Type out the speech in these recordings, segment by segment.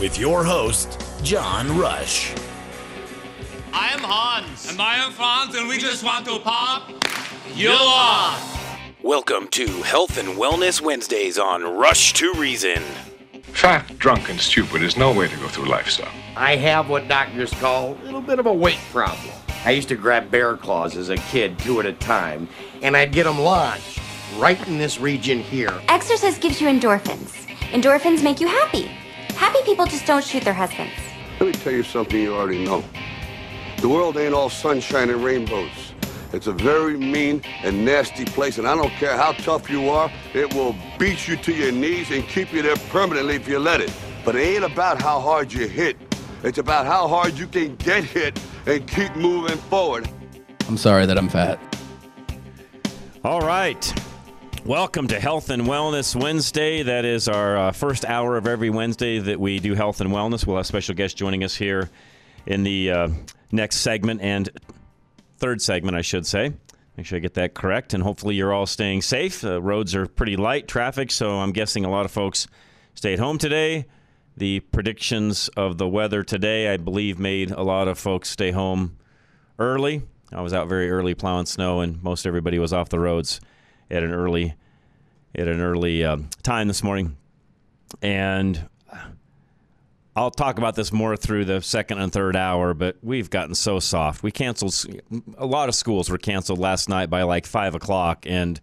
With your host, John Rush. I am Hans. And I am Franz, and we just want to pop you off. Welcome to Health and Wellness Wednesdays on Rush to Reason. Fat, drunk, and stupid is no way to go through life, son. I have what doctors call a little bit of a weight problem. I used to grab bear claws as a kid, two at a time, and I'd get them lodged right in this region here. Exercise gives you endorphins. Endorphins make you happy. Happy people just don't shoot their husbands. Let me tell you something you already know. The world ain't all sunshine and rainbows. It's a very mean and nasty place, and I don't care how tough you are, it will beat you to your knees and keep you there permanently if you let it. But it ain't about how hard you hit. It's about how hard you can get hit and keep moving forward. I'm sorry that I'm fat. All right. Welcome to Health and Wellness Wednesday. That is our uh, first hour of every Wednesday that we do health and wellness. We'll have special guests joining us here in the uh, next segment and third segment, I should say. Make sure I get that correct. And hopefully, you're all staying safe. The roads are pretty light traffic, so I'm guessing a lot of folks stayed home today. The predictions of the weather today, I believe, made a lot of folks stay home early. I was out very early plowing snow, and most everybody was off the roads at an early at an early um, time this morning. And I'll talk about this more through the second and third hour, but we've gotten so soft. We canceled a lot of schools were canceled last night by like five o'clock, and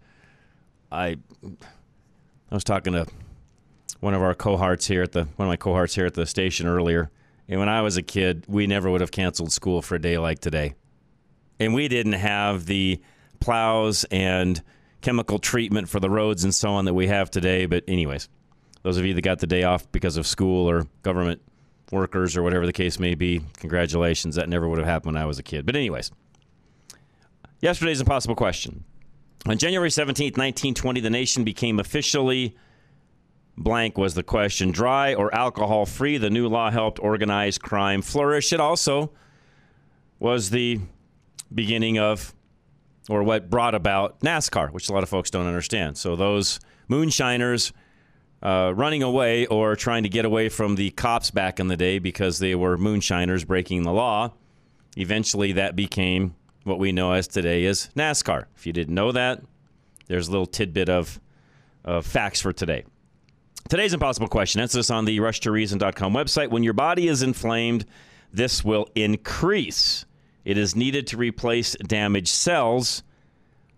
I I was talking to one of our cohorts here at the one of my cohorts here at the station earlier, and when I was a kid, we never would have canceled school for a day like today, and we didn't have the plows and chemical treatment for the roads and so on that we have today. But anyways those of you that got the day off because of school or government workers or whatever the case may be, congratulations. That never would have happened when I was a kid. But, anyways, yesterday's impossible question. On January 17th, 1920, the nation became officially blank was the question dry or alcohol free. The new law helped organized crime flourish. It also was the beginning of, or what brought about NASCAR, which a lot of folks don't understand. So, those moonshiners uh, running away or trying to get away from the cops back in the day because they were moonshiners breaking the law. Eventually, that became what we know as today as NASCAR. If you didn't know that, there's a little tidbit of, of facts for today. Today's impossible question. Answer this on the rushtoreason.com website. When your body is inflamed, this will increase. It is needed to replace damaged cells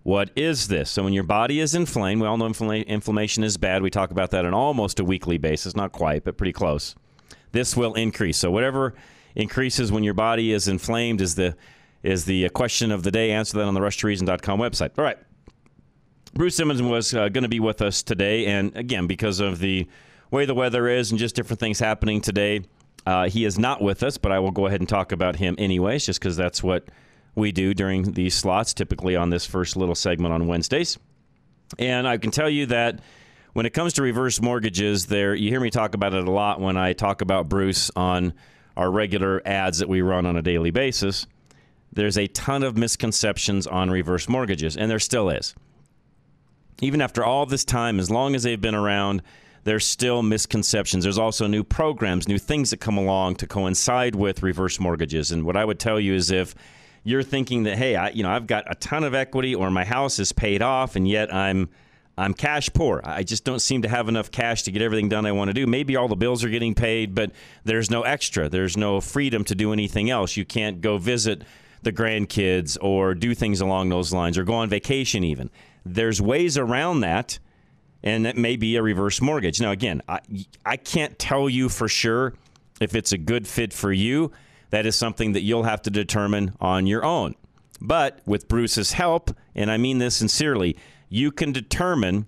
what is this? So, when your body is inflamed, we all know infl- inflammation is bad. We talk about that on almost a weekly basis, not quite, but pretty close. This will increase. So, whatever increases when your body is inflamed is the is the question of the day. Answer that on the rushtoreason.com website. All right. Bruce Simmons was uh, going to be with us today. And again, because of the way the weather is and just different things happening today, uh, he is not with us, but I will go ahead and talk about him anyways, just because that's what we do during these slots, typically on this first little segment on Wednesdays. And I can tell you that when it comes to reverse mortgages, there you hear me talk about it a lot when I talk about Bruce on our regular ads that we run on a daily basis. There's a ton of misconceptions on reverse mortgages, and there still is. Even after all this time, as long as they've been around, there's still misconceptions. There's also new programs, new things that come along to coincide with reverse mortgages. And what I would tell you is if you're thinking that hey, I, you know, I've got a ton of equity or my house is paid off and yet I'm I'm cash poor. I just don't seem to have enough cash to get everything done I want to do. Maybe all the bills are getting paid, but there's no extra. There's no freedom to do anything else. You can't go visit the grandkids or do things along those lines or go on vacation even. There's ways around that, and that may be a reverse mortgage. Now, again, I, I can't tell you for sure if it's a good fit for you. That is something that you'll have to determine on your own. But with Bruce's help, and I mean this sincerely, you can determine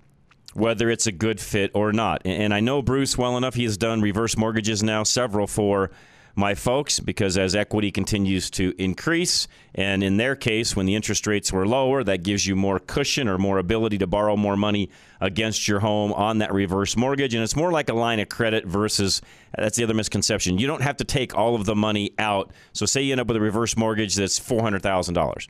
whether it's a good fit or not. And I know Bruce well enough. He has done reverse mortgages now, several for my folks, because as equity continues to increase, and in their case, when the interest rates were lower, that gives you more cushion or more ability to borrow more money against your home on that reverse mortgage. And it's more like a line of credit versus that's the other misconception. You don't have to take all of the money out. So, say you end up with a reverse mortgage that's $400,000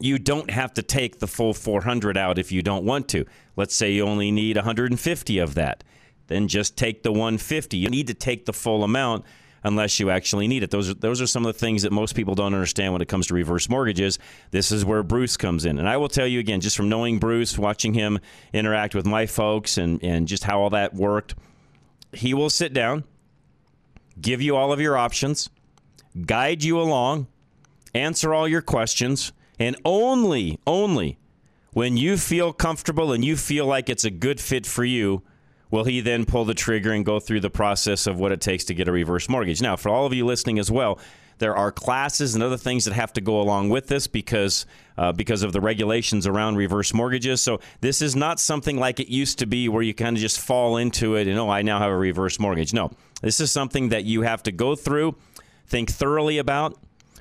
you don't have to take the full 400 out if you don't want to. Let's say you only need 150 of that. Then just take the 150. You need to take the full amount unless you actually need it. Those are those are some of the things that most people don't understand when it comes to reverse mortgages. This is where Bruce comes in. And I will tell you again, just from knowing Bruce, watching him interact with my folks and, and just how all that worked, he will sit down, give you all of your options, guide you along, answer all your questions and only, only when you feel comfortable and you feel like it's a good fit for you, will he then pull the trigger and go through the process of what it takes to get a reverse mortgage. Now, for all of you listening as well, there are classes and other things that have to go along with this because uh, because of the regulations around reverse mortgages. So this is not something like it used to be where you kind of just fall into it and oh, I now have a reverse mortgage. No, this is something that you have to go through, think thoroughly about,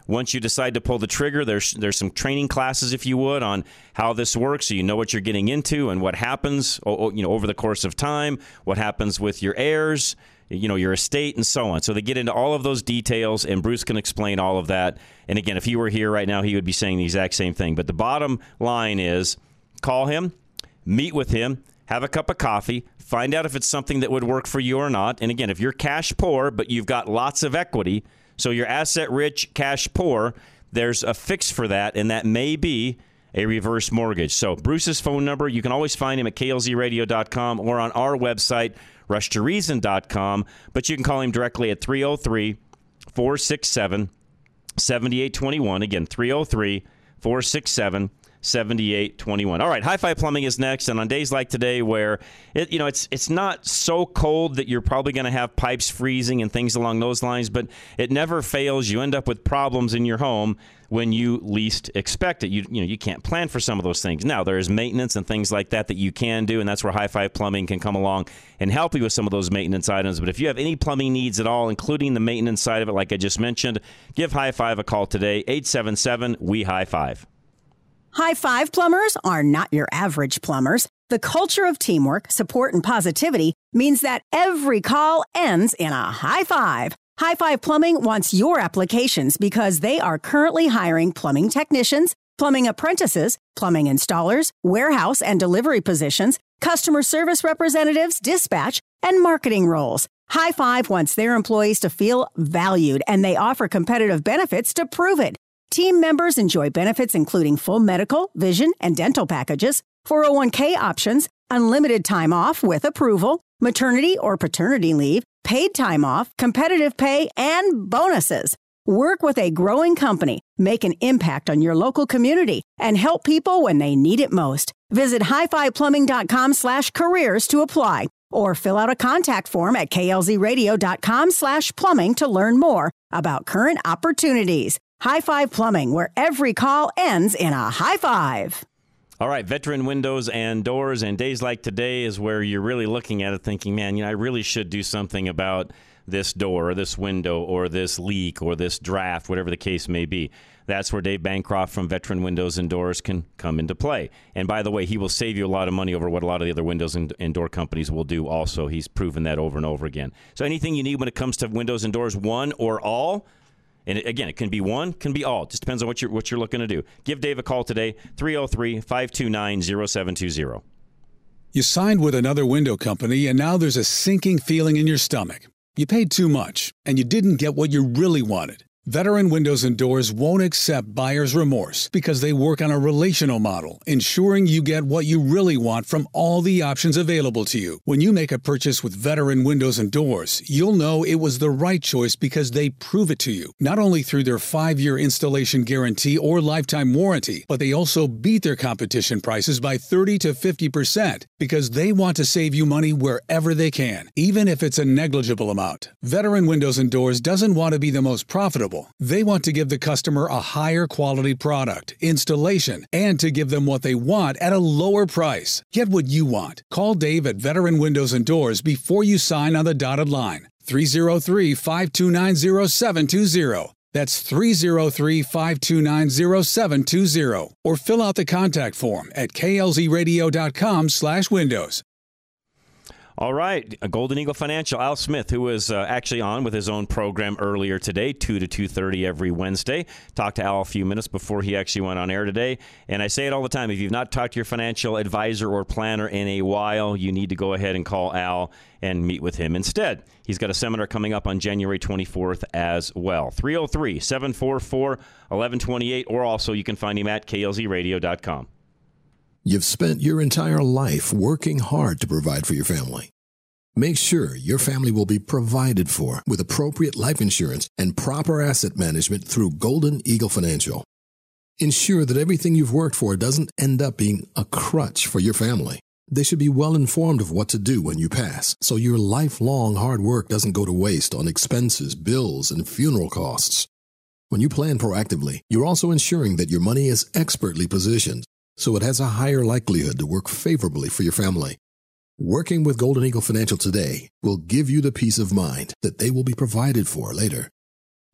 once you decide to pull the trigger, there's there's some training classes, if you would, on how this works, so you know what you're getting into and what happens, you know, over the course of time. What happens with your heirs, you know, your estate, and so on. So they get into all of those details, and Bruce can explain all of that. And again, if he were here right now, he would be saying the exact same thing. But the bottom line is, call him, meet with him, have a cup of coffee, find out if it's something that would work for you or not. And again, if you're cash poor but you've got lots of equity so you're asset rich, cash poor. There's a fix for that, and that may be a reverse mortgage. So Bruce's phone number, you can always find him at klzradio.com or on our website, rushtoreason.com. But you can call him directly at 303 467 7821. Again, 303 467 7821. All right, High Five Plumbing is next and on days like today where it you know it's it's not so cold that you're probably going to have pipes freezing and things along those lines, but it never fails you end up with problems in your home when you least expect it. You you know, you can't plan for some of those things. Now, there is maintenance and things like that that you can do and that's where High Five Plumbing can come along and help you with some of those maintenance items. But if you have any plumbing needs at all, including the maintenance side of it like I just mentioned, give High Five a call today 877 we high five. High Five plumbers are not your average plumbers. The culture of teamwork, support, and positivity means that every call ends in a high five. High Five Plumbing wants your applications because they are currently hiring plumbing technicians, plumbing apprentices, plumbing installers, warehouse and delivery positions, customer service representatives, dispatch, and marketing roles. High Five wants their employees to feel valued and they offer competitive benefits to prove it. Team members enjoy benefits including full medical, vision, and dental packages, 401k options, unlimited time off with approval, maternity or paternity leave, paid time off, competitive pay, and bonuses. Work with a growing company, make an impact on your local community, and help people when they need it most. Visit highfiveplumbing.com slash careers to apply or fill out a contact form at klzradio.com slash plumbing to learn more about current opportunities. High Five Plumbing, where every call ends in a high five. All right, veteran windows and doors, and days like today is where you're really looking at it thinking, man, you know, I really should do something about this door or this window or this leak or this draft, whatever the case may be. That's where Dave Bancroft from Veteran Windows and Doors can come into play. And by the way, he will save you a lot of money over what a lot of the other windows and, and door companies will do also. He's proven that over and over again. So anything you need when it comes to windows and doors, one or all, and again, it can be one, can be all. It just depends on what you're what you're looking to do. Give Dave a call today, 303-529-0720. You signed with another window company and now there's a sinking feeling in your stomach. You paid too much and you didn't get what you really wanted. Veteran Windows and Doors won't accept buyer's remorse because they work on a relational model, ensuring you get what you really want from all the options available to you. When you make a purchase with Veteran Windows and Doors, you'll know it was the right choice because they prove it to you, not only through their five year installation guarantee or lifetime warranty, but they also beat their competition prices by 30 to 50% because they want to save you money wherever they can, even if it's a negligible amount. Veteran Windows and Doors doesn't want to be the most profitable. They want to give the customer a higher quality product, installation, and to give them what they want at a lower price. Get what you want. Call Dave at Veteran Windows and Doors before you sign on the dotted line. 303 529 0720. That's 303 529 0720. Or fill out the contact form at klzradio.com slash windows. All right, Golden Eagle Financial, Al Smith, who was uh, actually on with his own program earlier today, two to two thirty every Wednesday. Talked to Al a few minutes before he actually went on air today, and I say it all the time: if you've not talked to your financial advisor or planner in a while, you need to go ahead and call Al and meet with him instead. He's got a seminar coming up on January 24th as well. 303 744 1128, or also you can find him at klzradio.com. You've spent your entire life working hard to provide for your family. Make sure your family will be provided for with appropriate life insurance and proper asset management through Golden Eagle Financial. Ensure that everything you've worked for doesn't end up being a crutch for your family. They should be well informed of what to do when you pass, so your lifelong hard work doesn't go to waste on expenses, bills, and funeral costs. When you plan proactively, you're also ensuring that your money is expertly positioned so it has a higher likelihood to work favorably for your family. Working with Golden Eagle Financial today will give you the peace of mind that they will be provided for later.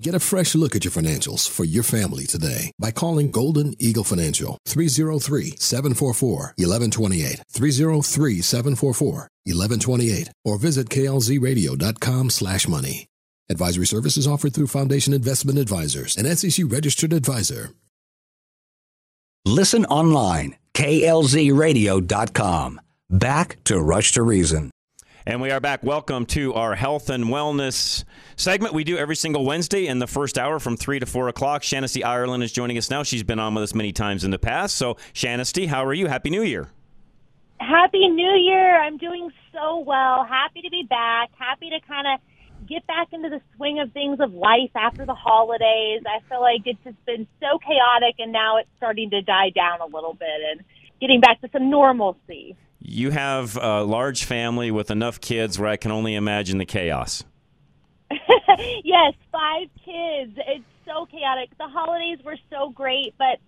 Get a fresh look at your financials for your family today by calling Golden Eagle Financial 303-744-1128, 303-744-1128, or visit klzradio.com slash money. Advisory services offered through Foundation Investment Advisors, an SEC registered advisor. Listen online, klzradio.com. Back to Rush to Reason. And we are back. Welcome to our health and wellness segment we do every single Wednesday in the first hour from 3 to 4 o'clock. Shanesty Ireland is joining us now. She's been on with us many times in the past. So, Shanesty, how are you? Happy New Year. Happy New Year. I'm doing so well. Happy to be back. Happy to kind of get back into the swing of things of life after the holidays. I feel like it's just been so chaotic and now it's starting to die down a little bit and getting back to some normalcy. You have a large family with enough kids where I can only imagine the chaos. yes, five kids. It's so chaotic. The holidays were so great, but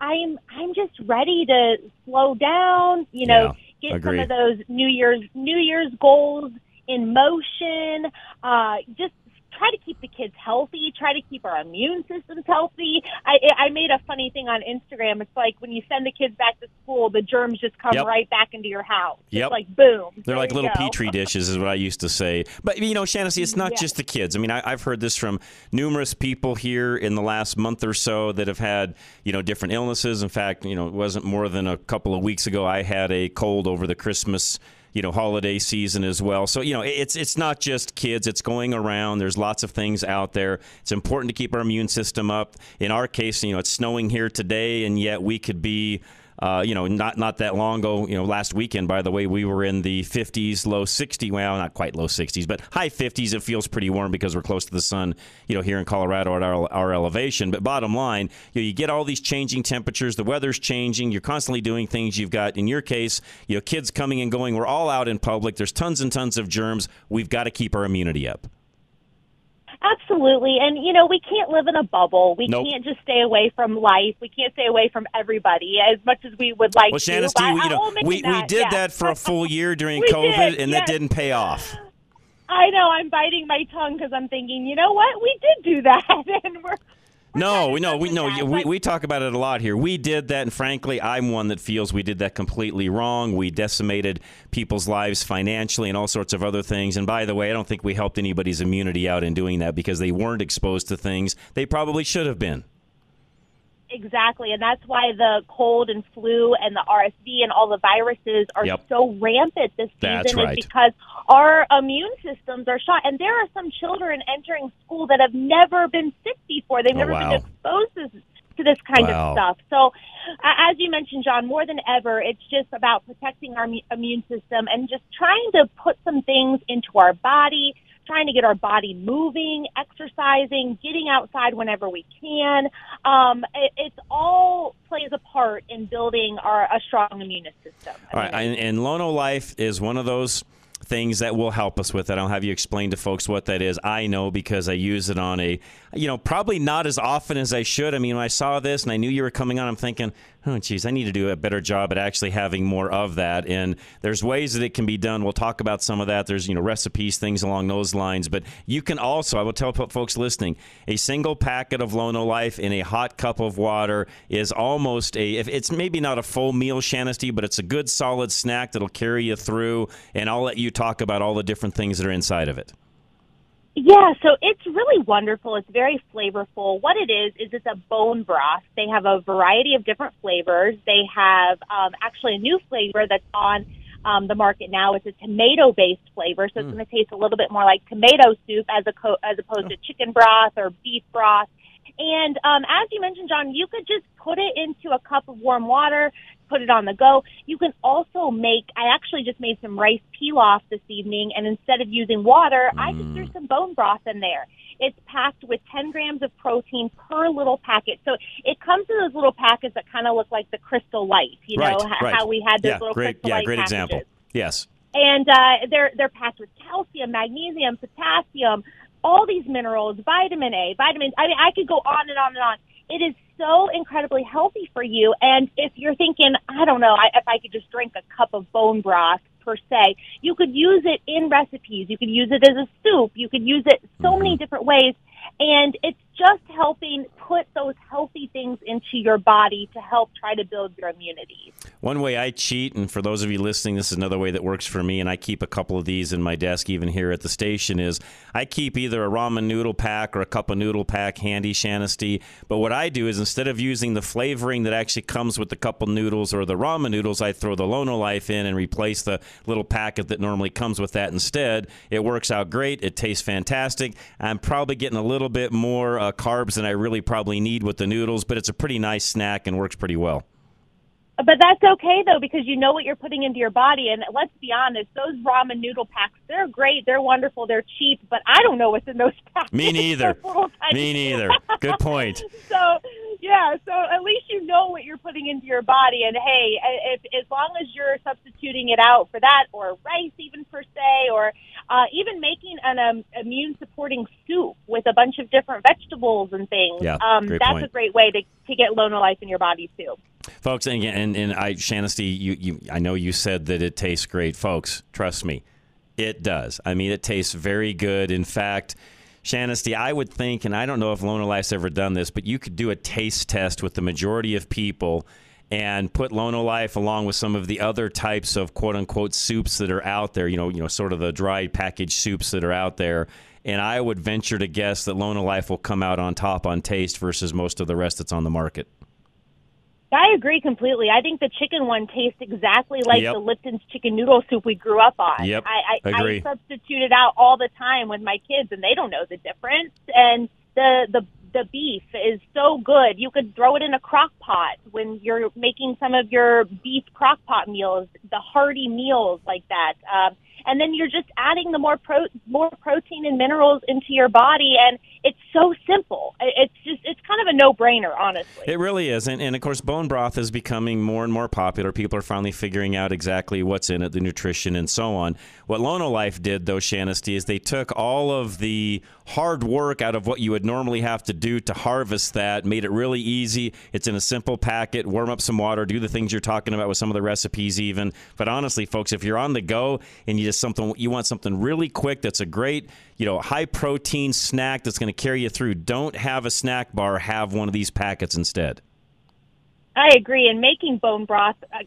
I'm I'm just ready to slow down, you know, Yeah, get some of those New Year's New Year's goals in motion. Uh, just try to keep the kids healthy. Try to keep our immune systems healthy. I I made a funny thing on Instagram. It's like when you send the kids back to school, the germs just come Yep. right back into your house. Yep. It's like boom. They're like little go. petri dishes, is what I used to say. But you know, Shanesty, it's not Yeah. just the kids. I mean, I, I've heard this from numerous people here in the last month or so that have had you know different illnesses. In fact, you know, it wasn't more than a couple of weeks ago I had a cold over the Christmas you know holiday season as well. So you know, it's it's not just kids. It's going around. There's lots of things out there. It's important to keep our immune system up. In our case, you know, it's snowing here today, and yet we could be. Uh, you know, not not that long ago, you know, last weekend, by the way, we were in the 50s, low 60s. Well, not quite low 60s, but high 50s. It feels pretty warm because we're close to the sun, you know, here in Colorado at our, our elevation. But bottom line, you, know, you get all these changing temperatures. The weather's changing. You're constantly doing things. You've got, in your case, you know, kids coming and going. We're all out in public. There's tons and tons of germs. We've got to keep our immunity up. Absolutely. And, you know, we can't live in a bubble. We Nope. can't just stay away from life. We can't stay away from everybody as much as we would like Well, to. But you know, we, we did yeah. that for a full year during COVID, did, and yes. that didn't pay off. I know. I'm biting my tongue because I'm thinking, you know what? We did do that. and we're, No, we know we know we, we talk about it a lot here. We did that, and frankly, I'm one that feels we did that completely wrong. We decimated people's lives financially and all sorts of other things. And by the way, I don't think we helped anybody's immunity out in doing that because they weren't exposed to things they probably should have been. Exactly, and that's why the cold and flu and the RSV and all the viruses are Yep. so rampant this season. That's is right. because our immune systems are shot, and there are some children entering school that have never been sick before. They've Oh, never wow. been exposed to, to this kind Wow. of stuff. So, as you mentioned, John, more than ever, it's just about protecting our immune system and just trying to put some things into our body trying to get our body moving, exercising, getting outside whenever we can. Um, it, it's all plays a part in building our a strong immune system. All right, and, and Lono Life is one of those things that will help us with that. I'll have you explain to folks what that is. I know because I use it on a, you know, probably not as often as I should. I mean, when I saw this and I knew you were coming on, I'm thinking, oh, geez, I need to do a better job at actually having more of that. And there's ways that it can be done. We'll talk about some of that. There's, you know, recipes, things along those lines. But you can also, I will tell folks listening, a single packet of Lono Life in a hot cup of water is almost a, if it's maybe not a full meal, Shanesty, but it's a good solid snack that'll carry you through. And I'll let you talk about all the different things that are inside of it. Yeah, so it's really wonderful. It's very flavorful. What it is is it's a bone broth. They have a variety of different flavors. They have um, actually a new flavor that's on um, the market now. It's a tomato-based flavor, so it's going to taste a little bit more like tomato soup as a co- as opposed to chicken broth or beef broth. And um, as you mentioned, John, you could just put it into a cup of warm water, put it on the go. You can also make. I actually just made some rice pilaf this evening, and instead of using water, I just threw some bone broth in there. It's packed with 10 grams of protein per little packet. So it comes in those little packets that kind of look like the Crystal Light. You right, know right. how we had those yeah, little great, Crystal yeah, Light great packages example. Yes. and uh, they're they're packed with calcium, magnesium, potassium, all these minerals, vitamin A, vitamins. I mean, I could go on and on and on. It is so incredibly healthy for you. And if you're thinking, I don't know, I, if I could just drink a cup of bone broth per se, you could use it in recipes. You could use it as a soup. You could use it so mm-hmm. many different ways. And it's just helping put those healthy things into your body to help try to build your immunity. One way I cheat, and for those of you listening, this is another way that works for me, and I keep a couple of these in my desk, even here at the station, is I keep either a ramen noodle pack or a cup of noodle pack handy, Shanesty. But what I do is instead of using the flavoring that actually comes with the couple noodles or the ramen noodles, I throw the Lono Life in and replace the little packet that normally comes with that instead. It works out great. It tastes fantastic. I'm probably getting a little bit more uh, carbs than I really probably need with the noodles, but it's a pretty nice snack and works pretty well. But that's okay though because you know what you're putting into your body. And let's be honest, those ramen noodle packs, they're great, they're wonderful, they're cheap, but I don't know what's in those packs. Me neither. Those little tiny- Me neither. Good point. so yeah, so at least you know what you're putting into your body. And hey, if as long as you're substituting it out for that, or rice even per se, or uh, even making an um, immune supporting soup with a bunch of different vegetables and things, Yeah, um, that's point. a great way to to get Life in your body too. Folks and and, and i shanesty you, you i know you said that it tastes great folks trust me it does i mean it tastes very good in fact Shanesty, I would think, and I don't know if Lono Life's ever done this, but you could do a taste test with the majority of people and put Lono Life along with some of the other types of quote unquote soups that are out there, you know, you know, sort of the dried packaged soups that are out there. And I would venture to guess that Lono Life will come out on top on taste versus most of the rest that's on the market. I agree completely. I think the chicken one tastes exactly like Yep. the Lipton's chicken noodle soup we grew up on. Yep, I, I, agree. I substitute it out all the time with my kids, and they don't know the difference. And the the the beef is so good. You could throw it in a crock pot when you're making some of your beef crock pot meals, the hearty meals like that. Um, and then you're just adding the more pro more protein and minerals into your body, and it's so simple. It's just it's kind of a no brainer, honestly. It really is. And, and of course, bone broth is becoming more and more popular. People are finally figuring out exactly what's in it, the nutrition, and so on. What Lono Life did, though, Shanesty, is they took all of the hard work out of what you would normally have to do to harvest that, made it really easy. It's in a simple packet. Warm up some water, do the things you're talking about with some of the recipes, even. But honestly, folks, if you're on the go and you just something you want something really quick that's a great you know high protein snack that's going to carry you through don't have a snack bar have one of these packets instead I agree. And making bone broth, uh,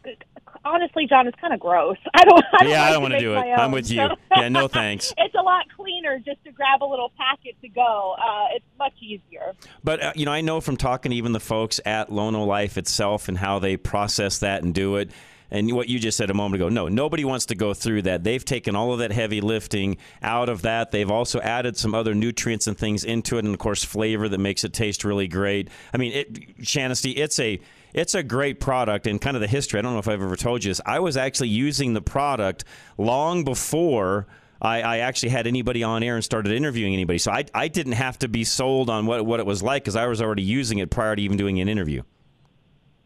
honestly, John, is kind of gross. I don't. I don't yeah like i don't want to do it my i'm with you so- yeah no thanks it's a lot cleaner just to grab a little packet to go. Uh, it's much easier. But uh, you know, I know from talking to even the folks at Lono Life itself and how they process that and do it. And what you just said a moment ago, no, nobody wants to go through that. They've taken all of that heavy lifting out of that. They've also added some other nutrients and things into it, and of course, flavor that makes it taste really great. I mean, it, it's a it's a great product and kind of the history. I don't know if I've ever told you this. I was actually using the product long before. I, I, actually had anybody on air and started interviewing anybody. So I, I didn't have to be sold on what, what it was like because I was already using it prior to even doing an interview.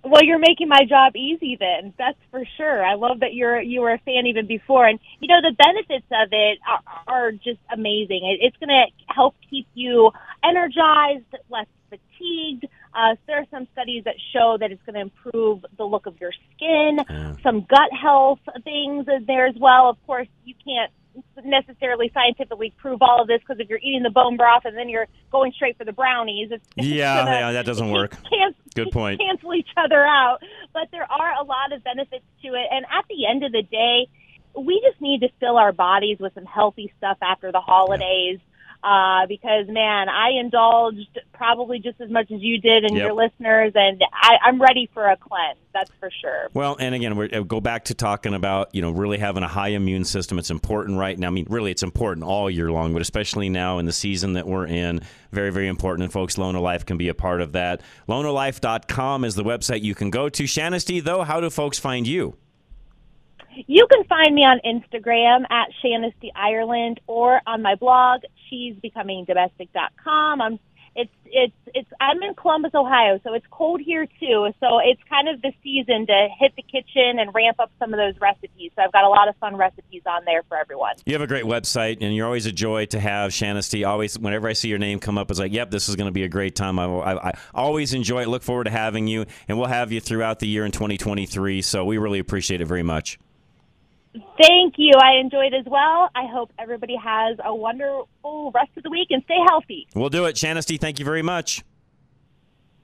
Well, you're making my job easy then. That's for sure. I love that you're you were a fan even before, and you know the benefits of it are, are just amazing. It, it's going to help keep you energized, less fatigued. Uh, there are some studies that show that it's going to improve the look of your skin. Some gut health things there as well. Of course, you can't necessarily scientifically prove all of this because if you're eating the bone broth and then you're going straight for the brownies, it's, it's Yeah, gonna yeah, that doesn't work. can- Good point. cancel each other out. But there are a lot of benefits to it. And at the end of the day, we just need to fill our bodies with some healthy stuff after the holidays. Uh, because man, I indulged probably just as much as you did and Yep. your listeners, and I, I'm ready for a cleanse. That's for sure. Well, and again, we go back to talking about you know really having a high immune system. It's important right now. I mean, really, it's important all year long, but especially now in the season that we're in, very very important. And folks, Lono Life can be a part of that. LonoLife.com is the website you can go to. Shanesty, though, how do folks find you? You can find me on Instagram at Shanesty Ireland or on my blog, cheesebecomingdomestic.com. I'm it's it's it's I'm in Columbus, Ohio, so it's cold here too. So it's kind of the season to hit the kitchen and ramp up some of those recipes. So I've got a lot of fun recipes on there for everyone. You have a great website, and you're always a joy to have, Shanesty. Always, whenever I see your name come up, it's like, yep, this is going to be a great time. I, I, I always enjoy it. Look forward to having you, and we'll have you throughout the year in 2023. So we really appreciate it very much. Thank you. I enjoyed as well. I hope everybody has a wonderful rest of the week and stay healthy. We'll do it, Shanesty. Thank you very much.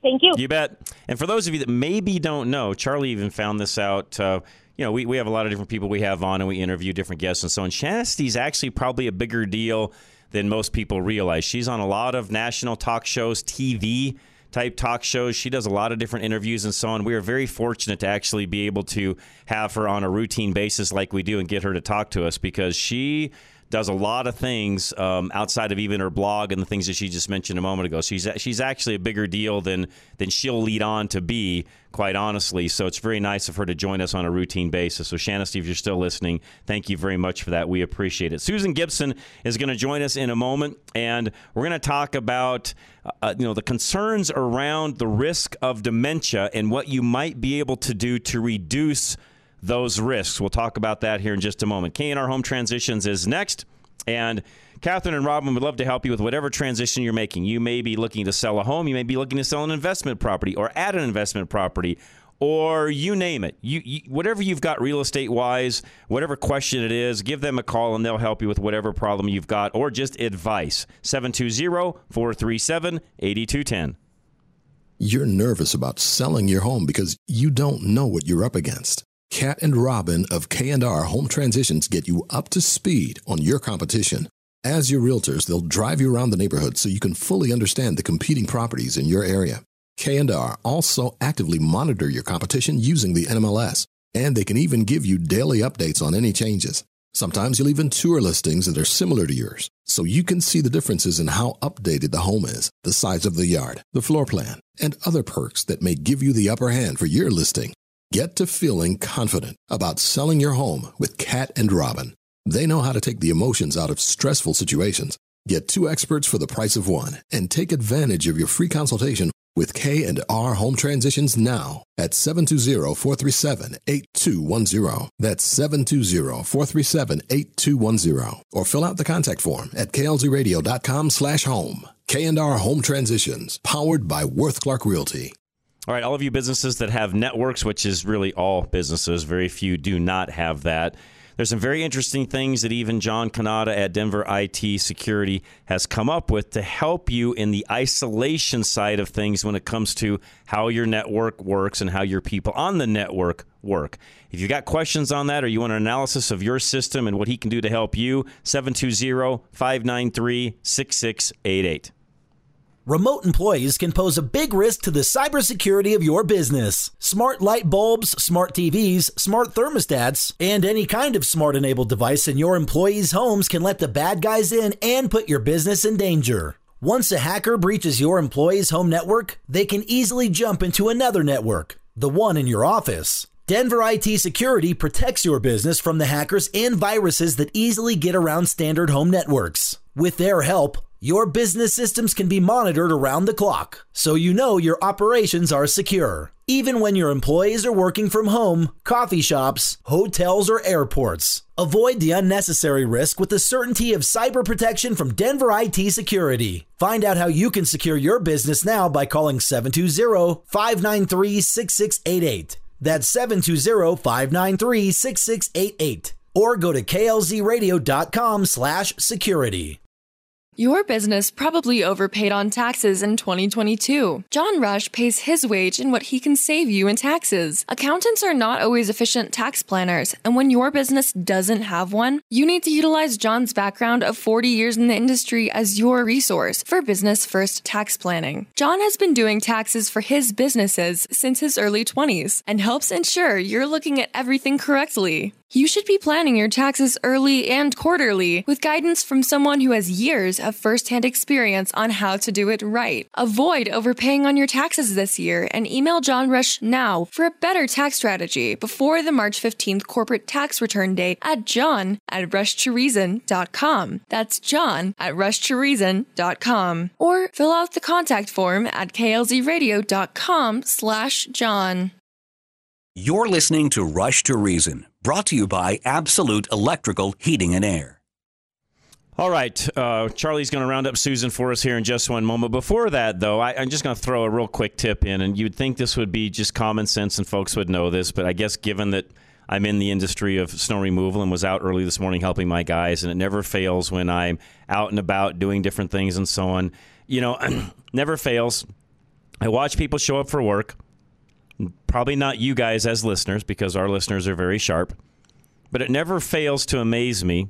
Thank you. You bet. And for those of you that maybe don't know, Charlie even found this out. Uh, you know, we, we have a lot of different people we have on and we interview different guests and so on. Shanesty's actually probably a bigger deal than most people realize. She's on a lot of national talk shows, TV type talk shows. She does a lot of different interviews and so on. We are very fortunate to actually be able to have her on a routine basis like we do and get her to talk to us because she does a lot of things um, outside of even her blog and the things that she just mentioned a moment ago. She's she's actually a bigger deal than than she'll lead on to be, quite honestly. So it's very nice of her to join us on a routine basis. So Shanesty, if you're still listening, thank you very much for that. We appreciate it. Susan Gibson is going to join us in a moment, and we're going to talk about uh, you know the concerns around the risk of dementia and what you might be able to do to reduce those risks. We'll talk about that here in just a moment. K&R Home Transitions is next. And Catherine and Robin would love to help you with whatever transition you're making. You may be looking to sell a home, you may be looking to sell an investment property or add an investment property, or you name it. You, you whatever you've got real estate wise, whatever question it is, give them a call and they'll help you with whatever problem you've got or just advice. 720-437-8210. You're nervous about selling your home because you don't know what you're up against. Cat and Robin of K&R Home Transitions get you up to speed on your competition. As your realtors, they'll drive you around the neighborhood so you can fully understand the competing properties in your area. K&R also actively monitor your competition using the NMLS, and they can even give you daily updates on any changes. Sometimes you'll even tour listings that are similar to yours, so you can see the differences in how updated the home is, the size of the yard, the floor plan, and other perks that may give you the upper hand for your listing. Get to feeling confident about selling your home with Cat and Robin. They know how to take the emotions out of stressful situations. Get two experts for the price of one and take advantage of your free consultation with K&R Home Transitions now at 720-437-8210. That's 720-437-8210. Or fill out the contact form at klzradio.com slash home. K&R Home Transitions, powered by Worth Clark Realty. All right, all of you businesses that have networks, which is really all businesses, very few do not have that. there's some very interesting things that even John Kanata at Denver IT Security has come up with to help you in the isolation side of things when it comes to how your network works and how your people on the network work. If you've got questions on that or you want an analysis of your system and what he can do to help you, 720 593 6688. Remote employees can pose a big risk to the cybersecurity of your business. Smart light bulbs, smart TVs, smart thermostats, and any kind of smart enabled device in your employees' homes can let the bad guys in and put your business in danger. Once a hacker breaches your employees' home network, they can easily jump into another network, the one in your office. Denver IT Security protects your business from the hackers and viruses that easily get around standard home networks. With their help, your business systems can be monitored around the clock, so you know your operations are secure. Even when your employees are working from home, coffee shops, hotels, or airports. Avoid the unnecessary risk with the certainty of cyber protection from Denver IT Security. Find out how you can secure your business now by calling 720 593 6688. That's 720 593 6688. Or go to klzradio.com slash security. Your business probably overpaid on taxes in 2022. John Rush pays his wage in what he can save you in taxes. Accountants are not always efficient tax planners, and when your business doesn't have one, you need to utilize John's background of 40 years in the industry as your resource for business first tax planning. John has been doing taxes for his businesses since his early 20s and helps ensure you're looking at everything correctly. You should be planning your taxes early and quarterly with guidance from someone who has years of firsthand experience on how to do it right. Avoid overpaying on your taxes this year and email John Rush now for a better tax strategy before the March 15th corporate tax return date at john at rushtoreason.com. That's john at rushtoreason.com. Or fill out the contact form at klzradio.com slash john. You're listening to Rush to Reason, brought to you by Absolute Electrical Heating and Air. All right, uh, Charlie's going to round up Susan for us here in just one moment. Before that, though, I, I'm just going to throw a real quick tip in, and you'd think this would be just common sense and folks would know this, but I guess given that I'm in the industry of snow removal and was out early this morning helping my guys, and it never fails when I'm out and about doing different things and so on. You know, never fails. I watch people show up for work. Probably not you guys as listeners because our listeners are very sharp, but it never fails to amaze me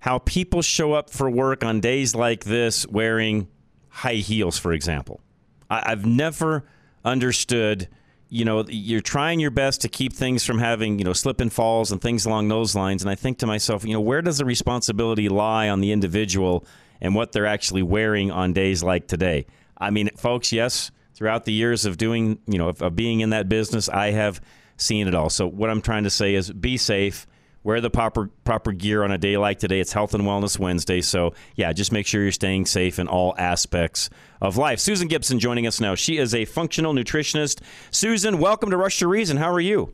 how people show up for work on days like this wearing high heels, for example. I, have never understood. You know, you're trying your best to keep things from having, you know, slip and falls and things along those lines. And I think to myself, you know, where does the responsibility lie on the individual and what they're actually wearing on days like today? I mean, folks, yes, throughout the years of doing, you know, of, of being in that business, I have seen it all. So what I'm trying to say is be safe wear the proper proper gear on a day like today. It's Health and Wellness Wednesday, so yeah, just make sure you're staying safe in all aspects of life. Susan Gibson joining us now. She is a functional nutritionist. Susan, welcome to Rush to Reason. How are you?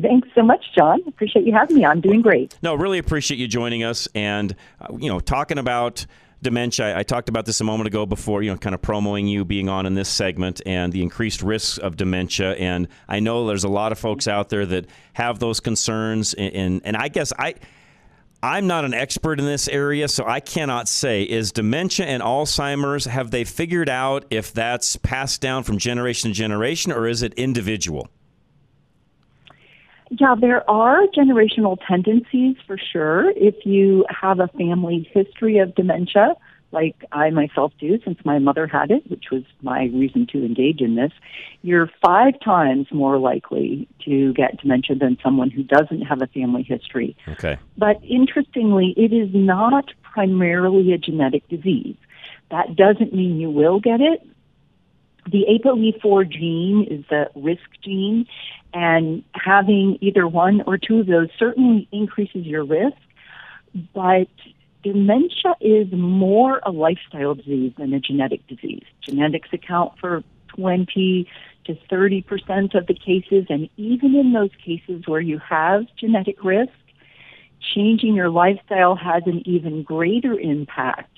Thanks so much, John. Appreciate you having me I'm Doing great. No, really appreciate you joining us and uh, you know talking about dementia. I talked about this a moment ago before, you know, kind of promoting you being on in this segment and the increased risks of dementia. And I know there's a lot of folks out there that have those concerns. And, and, and I guess I. I'm not an expert in this area, so I cannot say is dementia and Alzheimer's have they figured out if that's passed down from generation to generation or is it individual? Yeah, there are generational tendencies for sure. If you have a family history of dementia, like I myself do since my mother had it, which was my reason to engage in this, you're five times more likely to get dementia than someone who doesn't have a family history. Okay. But interestingly, it is not primarily a genetic disease. That doesn't mean you will get it. The ApoE4 gene is the risk gene, and having either one or two of those certainly increases your risk. But dementia is more a lifestyle disease than a genetic disease. Genetics account for 20 to 30 percent of the cases, and even in those cases where you have genetic risk, changing your lifestyle has an even greater impact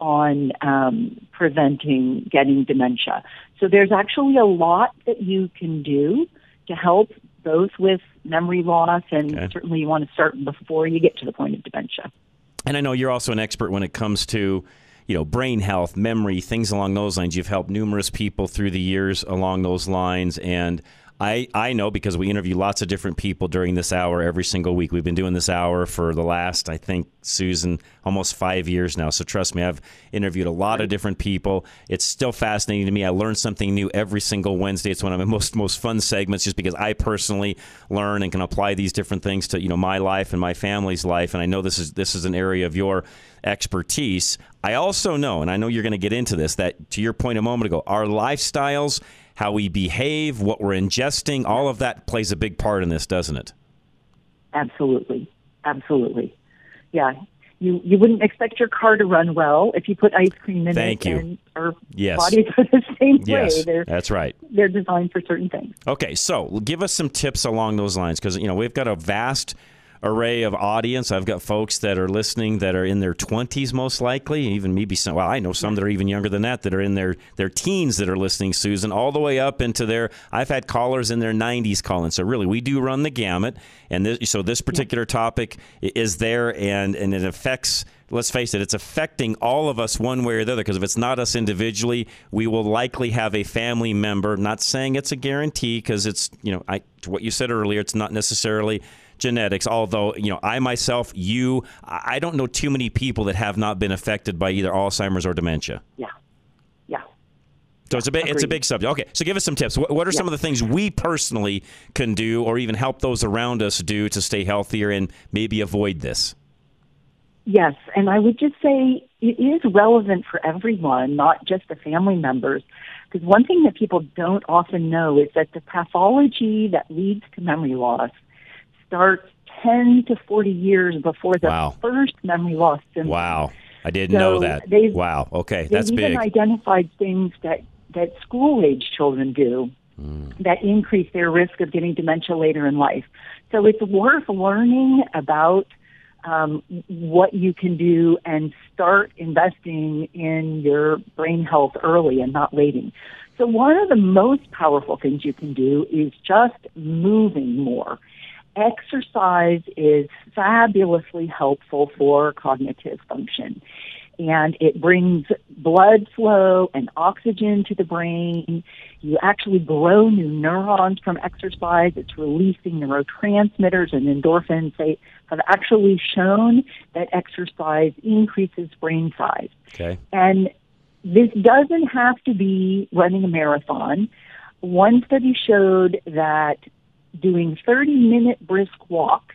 on um, preventing getting dementia. So there's actually a lot that you can do to help both with memory loss, and Okay. certainly you want to start before you get to the point of dementia. And I know you're also an expert when it comes to, you know, brain health, memory, things along those lines. You've helped numerous people through the years along those lines, and I I know because we interview lots of different people during this hour every single week. We've been doing this hour for the last, I think, Susan, almost five years now. So trust me, I've interviewed a lot of different people. It's still fascinating to me. I learn something new every single Wednesday. It's one of my most most fun segments, just because I personally learn and can apply these different things to you know my life and my family's life. And I know this is this is an area of your expertise. I also know, and I know you're going to get into this, that to your point a moment ago, our lifestyles, how we behave, what we're ingesting, all of that plays a big part in this, doesn't it? Absolutely, absolutely. Yeah, you you wouldn't expect your car to run well if you put ice cream in Thank it. you. And our Yes. bodies are the same Yes, way. They're that's right. they're designed for certain things. Okay, so give us some tips along those lines because you know we've got a vast array of audience. I've got folks that are listening that are in their twenties, most likely, even maybe some. Well, I know some that are even younger than that that are in their their teens that are listening, Susan, all the way up into their. I've had callers in their nineties calling. So really, we do run the gamut, and this, so this particular topic is there, and and it affects. Let's face it, it's affecting all of us one way or the other. Because if it's not us individually, we will likely have a family member. Not saying it's a guarantee, because it's you know, I to what you said earlier, it's not necessarily genetics. Although you know, I myself, you, I don't know too many people that have not been affected by either Alzheimer's or dementia. Yeah, yeah. So it's a big, it's a big subject. Okay, so give us some tips. What, what are some of the things we personally can do, or even help those around us do to stay healthier and maybe avoid this? Yes, and I would just say it is relevant for everyone, not just the family members. Because one thing that people don't often know is that the pathology that leads to memory loss starts 10 to 40 years before the Wow. first memory loss symptom. Wow, I didn't So know that. Wow. Okay, They've that's even big. identified things that, that school age children do Hmm. that increase their risk of getting dementia later in life. So it's worth learning about um, what you can do and start investing in your brain health early and not waiting. So one of the most powerful things you can do is just moving more. Exercise is fabulously helpful for cognitive function and it brings blood flow and oxygen to the brain. You actually grow new neurons from exercise. It's releasing neurotransmitters and endorphins. They have actually shown that exercise increases brain size. Okay. And this doesn't have to be running a marathon. One study showed that doing 30 minute brisk walks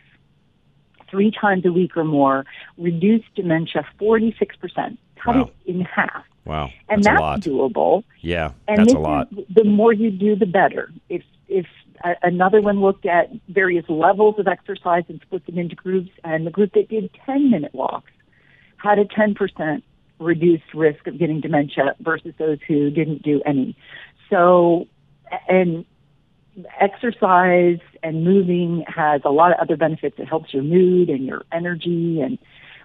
three times a week or more reduced dementia 46%, cut Wow. it in half. Wow, And that's that's doable. Yeah, And that's a lot. Is, the more you do, the better. If if a, another one looked at various levels of exercise and split them into groups, and the group that did 10 minute walks had a 10% reduced risk of getting dementia versus those who didn't do any. So, and exercise and moving has a lot of other benefits. It helps your mood and your energy and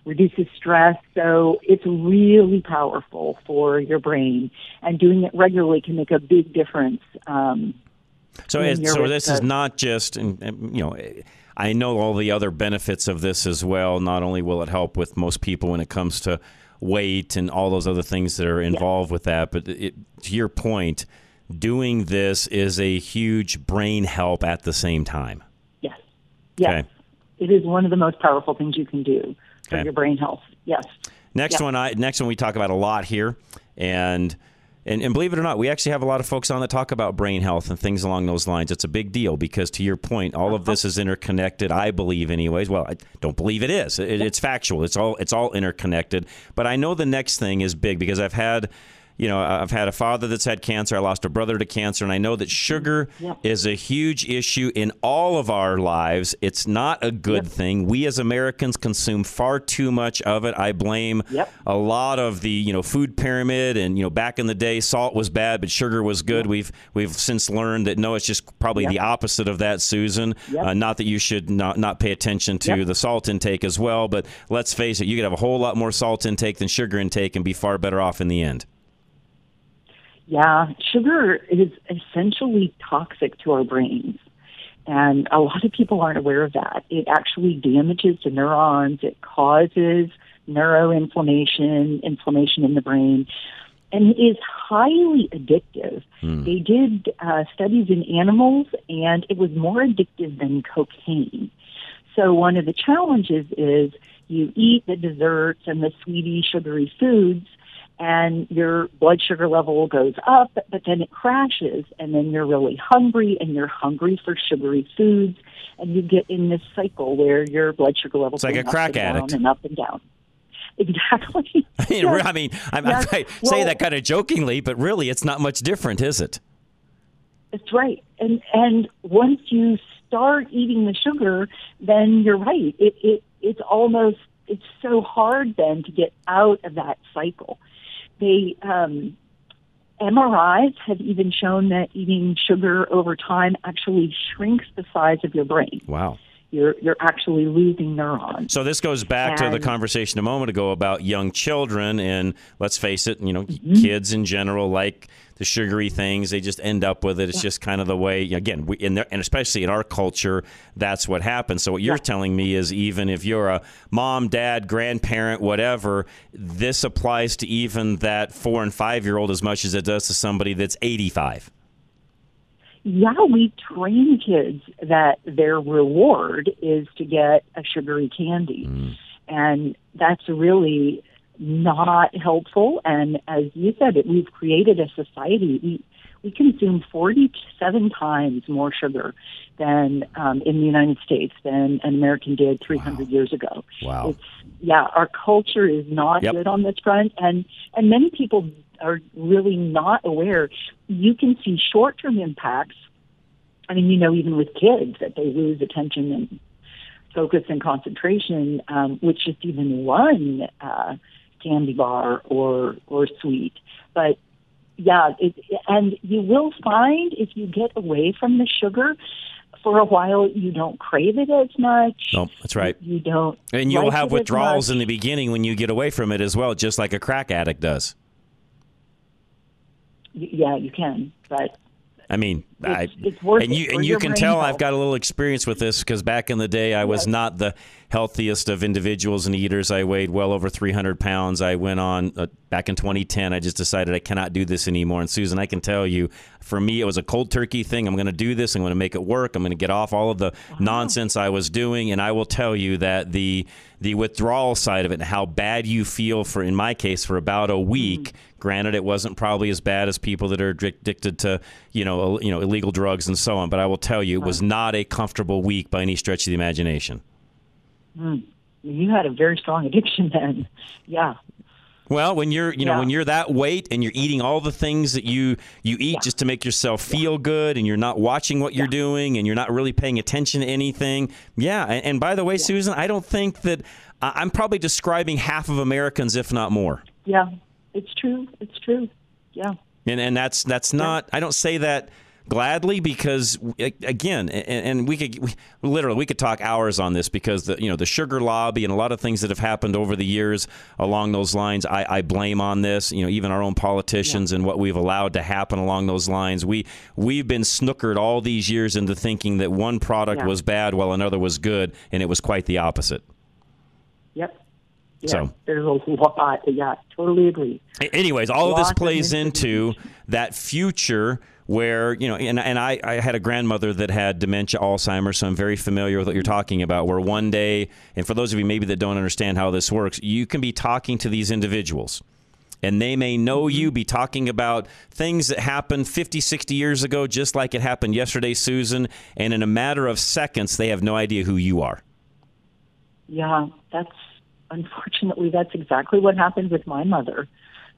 reduces stress. So it's really powerful for your brain, and doing it regularly can make a big difference. Um, So, so this is not just, you know, I know all the other benefits of this as well. Not only will it help with most people when it comes to weight and all those other things that are involved with that, but it, to your point, doing this is a huge brain help at the same time. Yes. Yes. Okay. It is one of the most powerful things you can do for Okay. your brain health. Yes. Next one, I next one we talk about a lot here, and, and and believe it or not, we actually have a lot of folks on that talk about brain health and things along those lines. It's a big deal because, to your point, all of this is interconnected. I believe, anyways. Well, I don't believe it is. It, it's factual. It's all it's all interconnected. But I know the next thing is big because I've had. You know, I've had a father that's had cancer. I lost a brother to cancer, and I know that sugar is a huge issue in all of our lives. It's not a good thing. We as Americans consume far too much of it. I blame a lot of the you know food pyramid, and you know back in the day, salt was bad, but sugar was good. We've we've since learned that no, it's just probably Yep. the opposite of that, Susan. Yep. Uh, not that you should not not pay attention to Yep. the salt intake as well, but let's face it, you could have a whole lot more salt intake than sugar intake and be far better off in the end. Yeah, sugar is essentially toxic to our brains. And a lot of people aren't aware of that. It actually damages the neurons. It causes neuroinflammation, inflammation in the brain, and it is highly addictive. They did uh, studies in animals, and it was more addictive than cocaine. So one of the challenges is you eat the desserts and the sweetie, sugary foods, and your blood sugar level goes up, but then it crashes, and then you're really hungry, and you're hungry for sugary foods, and you get in this cycle where your blood sugar level It's like a crack addict. and up and down. Exactly. I mean, Yes. I mean, I'm, Yes. I say Well- that kind of jokingly, but really, it's not much different, is it? That's right. And and once you start eating the sugar, then you're right. It it it's almost it's so hard then to get out of that cycle. They um MRIs have even shown that eating sugar over time actually shrinks the size of your brain. Wow. You're you're actually losing neurons. So this goes back to the conversation a moment ago about young children, and let's face it, you know, Mm-hmm. kids in general like the sugary things. They just end up with it. It's just kind of the way. Again, we, in there, and especially in our culture, that's what happens. So what you're telling me is, even if you're a mom, dad, grandparent, whatever, this applies to even that four and five year old as much as it does to somebody that's 85. yeah, we train kids that their reward is to get a sugary candy. Mm. And that's really not helpful. And as you said, it, we've created a society. We, we consume 47 times more sugar than um, in the United States than an American did 300 years ago. Wow. It's, yeah, our culture is not Yep. good on this front, and and many people are really not aware. You can see short-term impacts. I mean, you know, even with kids, that they lose attention and focus and concentration um, with just even one uh, candy bar or or sweet. But yeah, it, and you will find if you get away from the sugar for a while, you don't crave it as much. No, that's right. You don't. And you'll like have withdrawals in the beginning when you get away from it as well, just like a crack addict does. Yeah, you can, but I mean, I, it's worth and you and you can tell health. I've got a little experience with this because back in the day I was not the healthiest of individuals and eaters. I weighed well over 300 pounds. I went on uh, back in 2010. I just decided I cannot do this anymore. And Susan, I can tell you, for me, it was a cold turkey thing. I'm going to do this. I'm going to make it work. I'm going to get off all of the nonsense I was doing. And I will tell you that the the withdrawal side of it and how bad you feel for, in my case, for about a week. Granted, it wasn't probably as bad as people that are addicted to, you know, you know, illegal drugs and so on. But I will tell you, it was not a comfortable week by any stretch of the imagination. Mm. You had a very strong addiction then. Yeah. Well, when you're, you know, Yeah. when you're that weight and you're eating all the things that you you eat just to make yourself feel good, and you're not watching what you're doing, and you're not really paying attention to anything. Yeah. And, and by the way, Susan, I don't think that I- I'm probably describing half of Americans, if not more. Yeah. It's true. It's true. Yeah. and and that's that's not I don't say that gladly because again and, and we could we, literally we could talk hours on this because the you know the sugar lobby and a lot of things that have happened over the years along those lines I, I blame on this you know even our own politicians and what we've allowed to happen along those lines we we've been snookered all these years into thinking that one product Yeah. was bad while another was good and it was quite the opposite Yep. Yeah. So- there's a lot. Yeah, totally agree. Anyways, all of this plays into that future where, you know, and, and I, I had a grandmother that had dementia, Alzheimer's, so I'm very familiar with what you're talking about. Where one day, and for those of you maybe that don't understand how this works, you can be talking to these individuals. And they may know mm-hmm. you, be talking about things that happened 50, 60 years ago, just like it happened yesterday, Susan. And in a matter of seconds, they have no idea who you are. Yeah, that's unfortunately that's exactly what happened with my mother.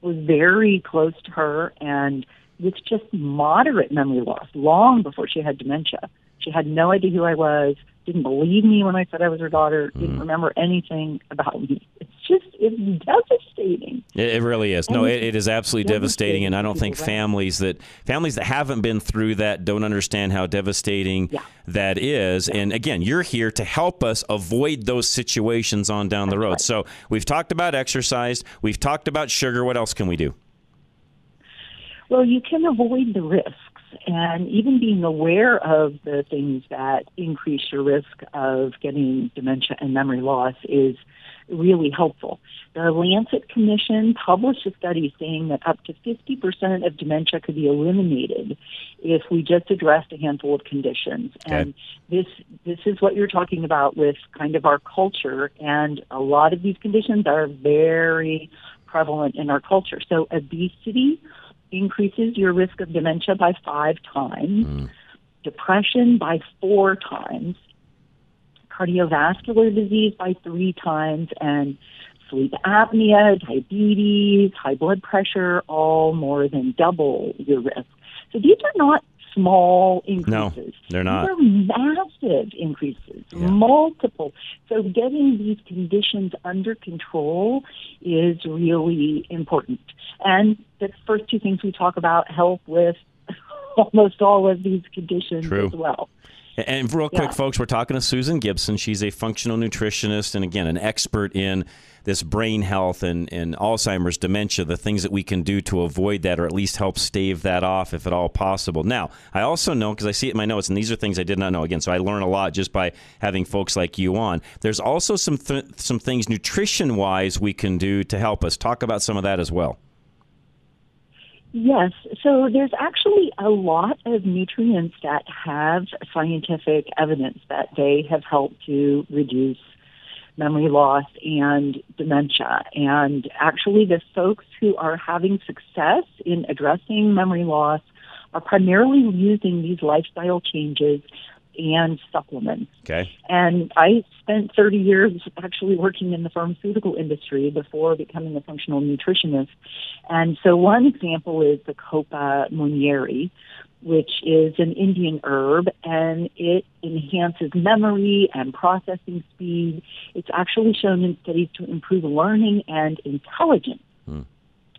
I was very close to her and with just moderate memory loss long before she had dementia. She had no idea who I was, didn't believe me when I said I was her daughter, didn't mm-hmm. remember anything about me. It's just it's devastating. It, it really is. No, it, it is absolutely devastating, and I don't think families that families that haven't been through that don't understand how devastating that is. And again, you're here to help us avoid those situations on down the road. So we've talked about exercise, we've talked about sugar. What else can we do? Well, you can avoid the risks. and even being aware of the things that increase your risk of getting dementia and memory loss is really helpful. The Lancet Commission published a study saying that up to 50% of dementia could be eliminated if we just addressed a handful of conditions. Okay. And this this is what you're talking about with kind of our culture and a lot of these conditions are very prevalent in our culture. So obesity increases your risk of dementia by 5 times, hmm. depression by 4 times, cardiovascular disease by three times, and sleep apnea, diabetes, high blood pressure, all more than double your risk. So these are not small increases. No, they're not. They're massive increases, multiple. So getting these conditions under control is really important. And the first two things we talk about help with almost all of these conditions True. as well. And real quick, Yeah. folks, we're talking to Susan Gibson. She's a functional nutritionist and, again, an expert in this brain health and, and Alzheimer's, dementia, the things that we can do to avoid that or at least help stave that off if at all possible. Now, I also know, because I see it in my notes, and these are things I did not know. Again, so I learn a lot just by having folks like you on. There's also some, th- some things nutrition wise we can do to help us. Talk about some of that as well. Yes. So there's actually a lot of nutrients that have scientific evidence that they have helped to reduce memory loss and dementia. And actually, the folks who are having success in addressing memory loss are primarily using these lifestyle changes and supplements. Okay. And I spent 30 years actually working in the pharmaceutical industry before becoming a functional nutritionist. And so one example is the Bacopa monnieri, which is an Indian herb and it enhances memory and processing speed. It's actually shown in studies to improve learning and intelligence. Hmm.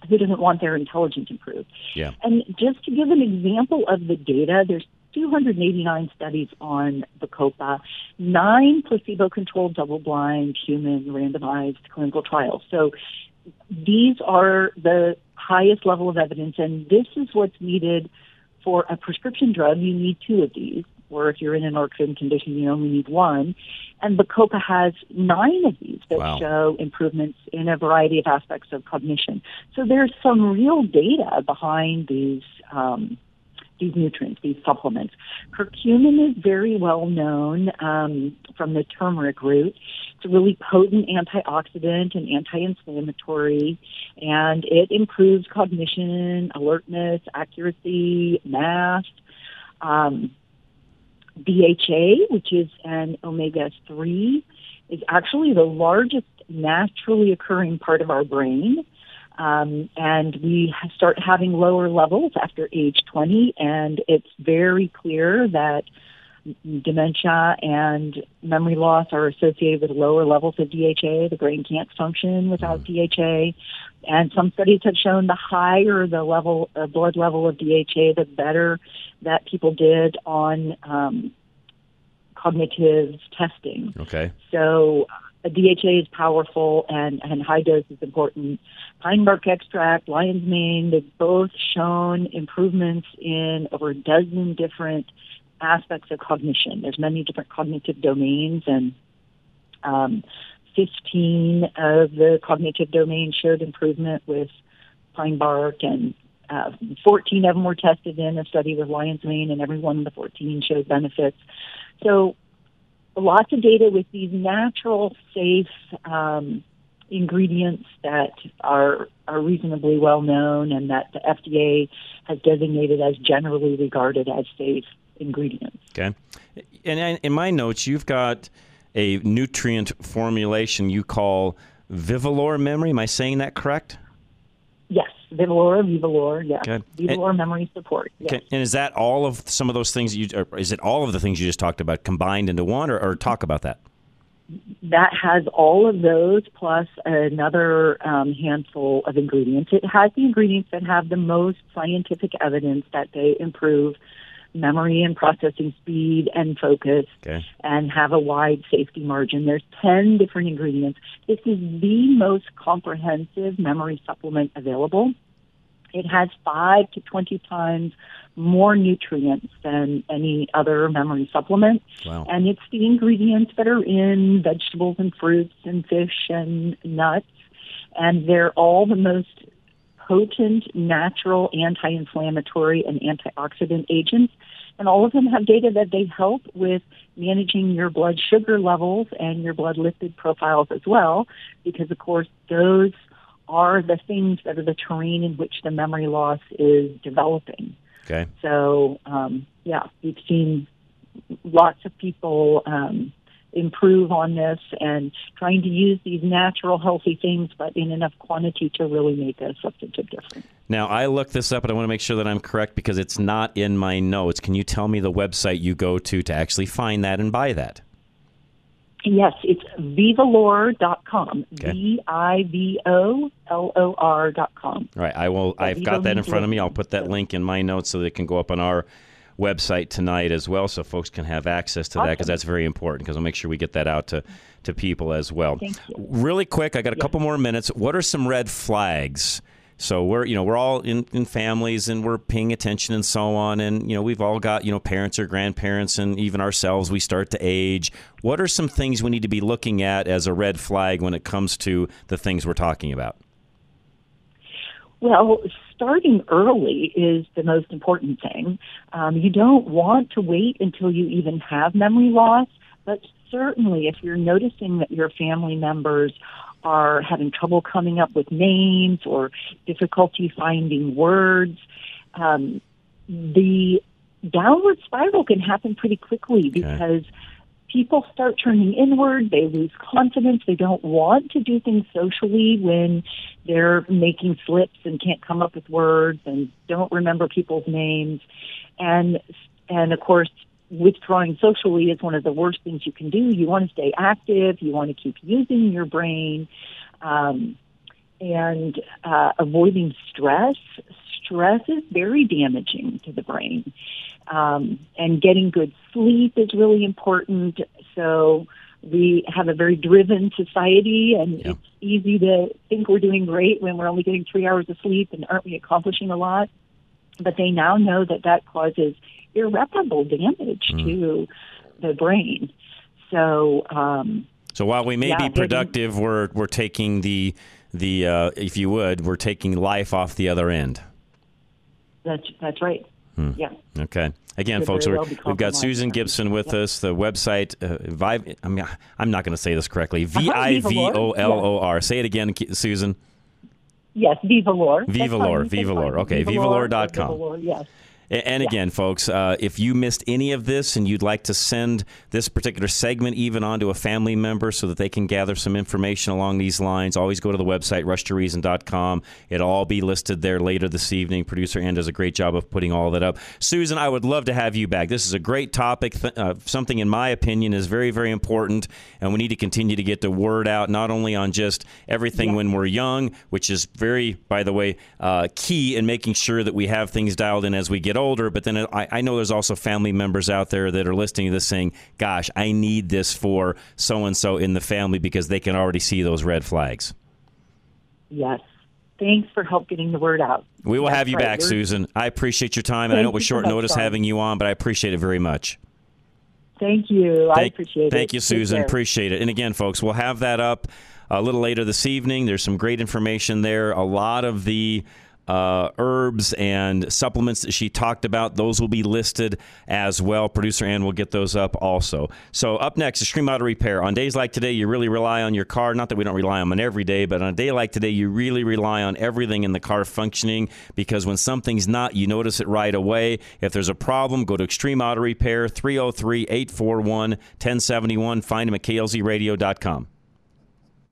Who doesn't want their intelligence improved? Yeah. And just to give an example of the data, there's 289 studies on the Bacopa, nine placebo-controlled, double-blind, human, randomized clinical trials. So these are the highest level of evidence, and this is what's needed for a prescription drug. You need two of these, or if you're in an orphan condition, you only need one. And the Bacopa has nine of these that Wow. show improvements in a variety of aspects of cognition. So there's some real data behind these. Um, these nutrients, these supplements. Curcumin is very well known um, from the turmeric root. It's a really potent antioxidant and anti-inflammatory, and it improves cognition, alertness, accuracy, math. Um, DHA, which is an omega 3, is actually the largest naturally occurring part of our brain. Um, and we start having lower levels after age 20, and it's very clear that dementia and memory loss are associated with lower levels of DHA. The brain can't function without DHA. And some studies have shown the higher the level, uh, blood level of DHA, the better that people did on um, cognitive testing. Okay. So DHA is powerful and, and high dose is important. Pine bark extract, lion's mane, they've both shown improvements in over a dozen different aspects of cognition. There's many different cognitive domains and um, 15 of the cognitive domains showed improvement with pine bark and uh, 14 of them were tested in a study with lion's mane and every one of the 14 showed benefits. So lots of data with these natural, safe um, ingredients that are are reasonably well known and that the FDA has designated as generally regarded as safe ingredients. Okay. And in- my notes, you've got a nutrient formulation you call Vivolor Memory. Am I saying that correct? Vivolor, yes. Okay. Vivolor memory support. Yes. Okay. And is that all of some of those things you, or is it all of the things you just talked about combined into one, or, or talk about that? that has all of those plus another um, handful of ingredients. It has the ingredients that have the most scientific evidence that they improve memory and processing speed and focus Okay. and have a wide safety margin. There's 10 different ingredients. This is the most comprehensive memory supplement available. It has five to 20 times more nutrients than any other memory supplement. Wow. And it's the ingredients that are in vegetables and fruits and fish and nuts. And they're all the most potent natural anti inflammatory and antioxidant agents. And all of them have data that they help with managing your blood sugar levels and your blood lipid profiles as well, because, of course, those are the things that are the terrain in which the memory loss is developing. Okay. So, um, yeah, we've seen lots of people um, improve on this and trying to use these natural, healthy things, but in enough quantity to really make a substantive difference. Now, I looked this up and I want to make sure that I'm correct because it's not in my notes. Can you tell me the website you go to to actually find that and buy that? Yes, it's vivolor.com. V I V O L O R.com. All right, I will. I've got that in front of me. I'll put that link in my notes so that it can go up on our website tonight as well, so folks can have access to that because that's very important. Because I'll make sure we get that out to to people as well. Really quick, I got a couple more minutes. What are some red flags? So we're you know we're all in, in families and we're paying attention and so on and you know we've all got you know parents or grandparents and even ourselves we start to age. What are some things we need to be looking at as a red flag when it comes to the things we're talking about? Well, starting early is the most important thing. Um, you don't want to wait until you even have memory loss, but certainly if you're noticing that your family members are having trouble coming up with names or difficulty finding words, um, the downward spiral can happen pretty quickly because people start turning inward. They lose confidence. They don't want to do things socially when they're making slips and can't come up with words and don't remember people's names. And and of course, withdrawing socially is one of the worst things you can do. You want to stay active. You want to keep using your brain, um, and uh, avoiding stress. Stress is very damaging to the brain. Um, and getting good sleep is really important. So we have a very driven society, and it's easy to think we're doing great when we're only getting three hours of sleep and aren't we accomplishing a lot? But they now know that that causes irreparable damage to the brain. So, um, So while we may Yeah, be productive, we're we're taking the the uh, if you would, we're taking life off the other end. that's that's right. Hmm. Yeah. Okay. Again, Could folks, we're, well we've got. Susan Gibson with us. The website, uh, Vive, I mean, I'm not going to say this correctly. V I V O L O R. Say it again, Susan. Yes, Vivolor. Vivolor, Vivolor. Okay, Vivolor, vivolor.com. Vivolor, yes. And again, folks, uh, if you missed any of this and you'd like to send this particular segment even onto a family member so that they can gather some information along these lines, always go to the website, rushtoreason.com. It'll all be listed there later this evening. Producer Ann does a great job of putting all that up. Susan, I would love to have you back. This is a great topic, th- uh, something, in my opinion, is very, very important. And we need to continue to get the word out, not only on just everything when we're young, which is very, by the way, uh, key in making sure that we have things dialed in as we get older. But then I, I know there's also family members out there that are listening to this saying, gosh, I need this for so and so in the family because they can already see those red flags. Yes. Thanks for help getting the word out. We will That's have you right. back, We're- Susan. I appreciate your time. And I know it was short notice having you on, but I appreciate it very much. Thank you. I Thank, appreciate it. Thank you, Susan. Appreciate it. And again, folks, we'll have that up a little later this evening. There's some great information there. A lot of the uh, herbs and supplements that she talked about, those will be listed as well. Producer Ann will get those up also. So, up next, Extreme Auto Repair. On days like today, you really rely on your car. Not that we don't rely on them every day, but on a day like today, you really rely on everything in the car functioning because when something's not, you notice it right away. If there's a problem, go to Extreme Auto Repair, 303 841 1071. Find them at klzradio.com.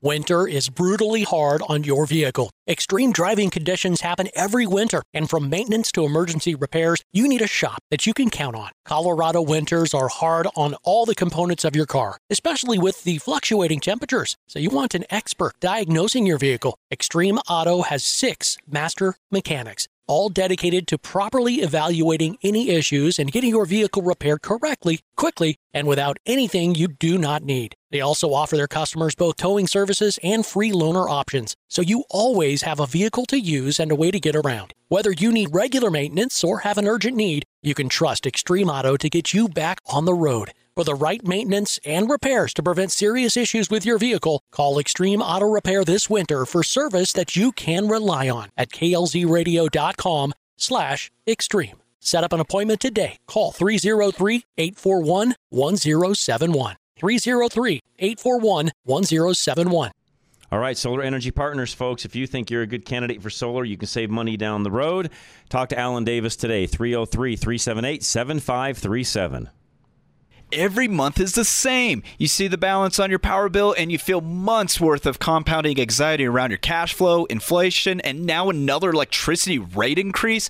Winter is brutally hard on your vehicle. Extreme driving conditions happen every winter, and from maintenance to emergency repairs, you need a shop that you can count on. Colorado winters are hard on all the components of your car, especially with the fluctuating temperatures. So you want an expert diagnosing your vehicle. Extreme Auto has six master mechanics. All dedicated to properly evaluating any issues and getting your vehicle repaired correctly, quickly, and without anything you do not need. They also offer their customers both towing services and free loaner options, so you always have a vehicle to use and a way to get around. Whether you need regular maintenance or have an urgent need, you can trust Extreme Auto to get you back on the road. For the right maintenance and repairs to prevent serious issues with your vehicle, call Extreme Auto Repair this winter for service that you can rely on at klzradio.com slash extreme. Set up an appointment today. Call 303-841-1071. 303-841-1071. All right, Solar Energy Partners, folks. If you think you're a good candidate for solar, you can save money down the road. Talk to Alan Davis today, 303 378 7537 every month is the same. You see the balance on your power bill and you feel months worth of compounding anxiety around your cash flow, inflation, and now another electricity rate increase.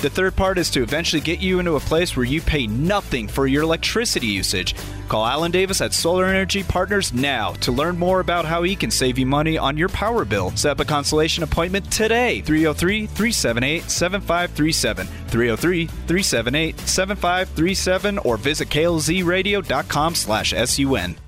The third part is to eventually get you into a place where you pay nothing for your electricity usage. Call Alan Davis at Solar Energy Partners now to learn more about how he can save you money on your power bill. Set up a consultation appointment today. 303 378 7537. 303 378 7537 or visit klzradio.com slash sun.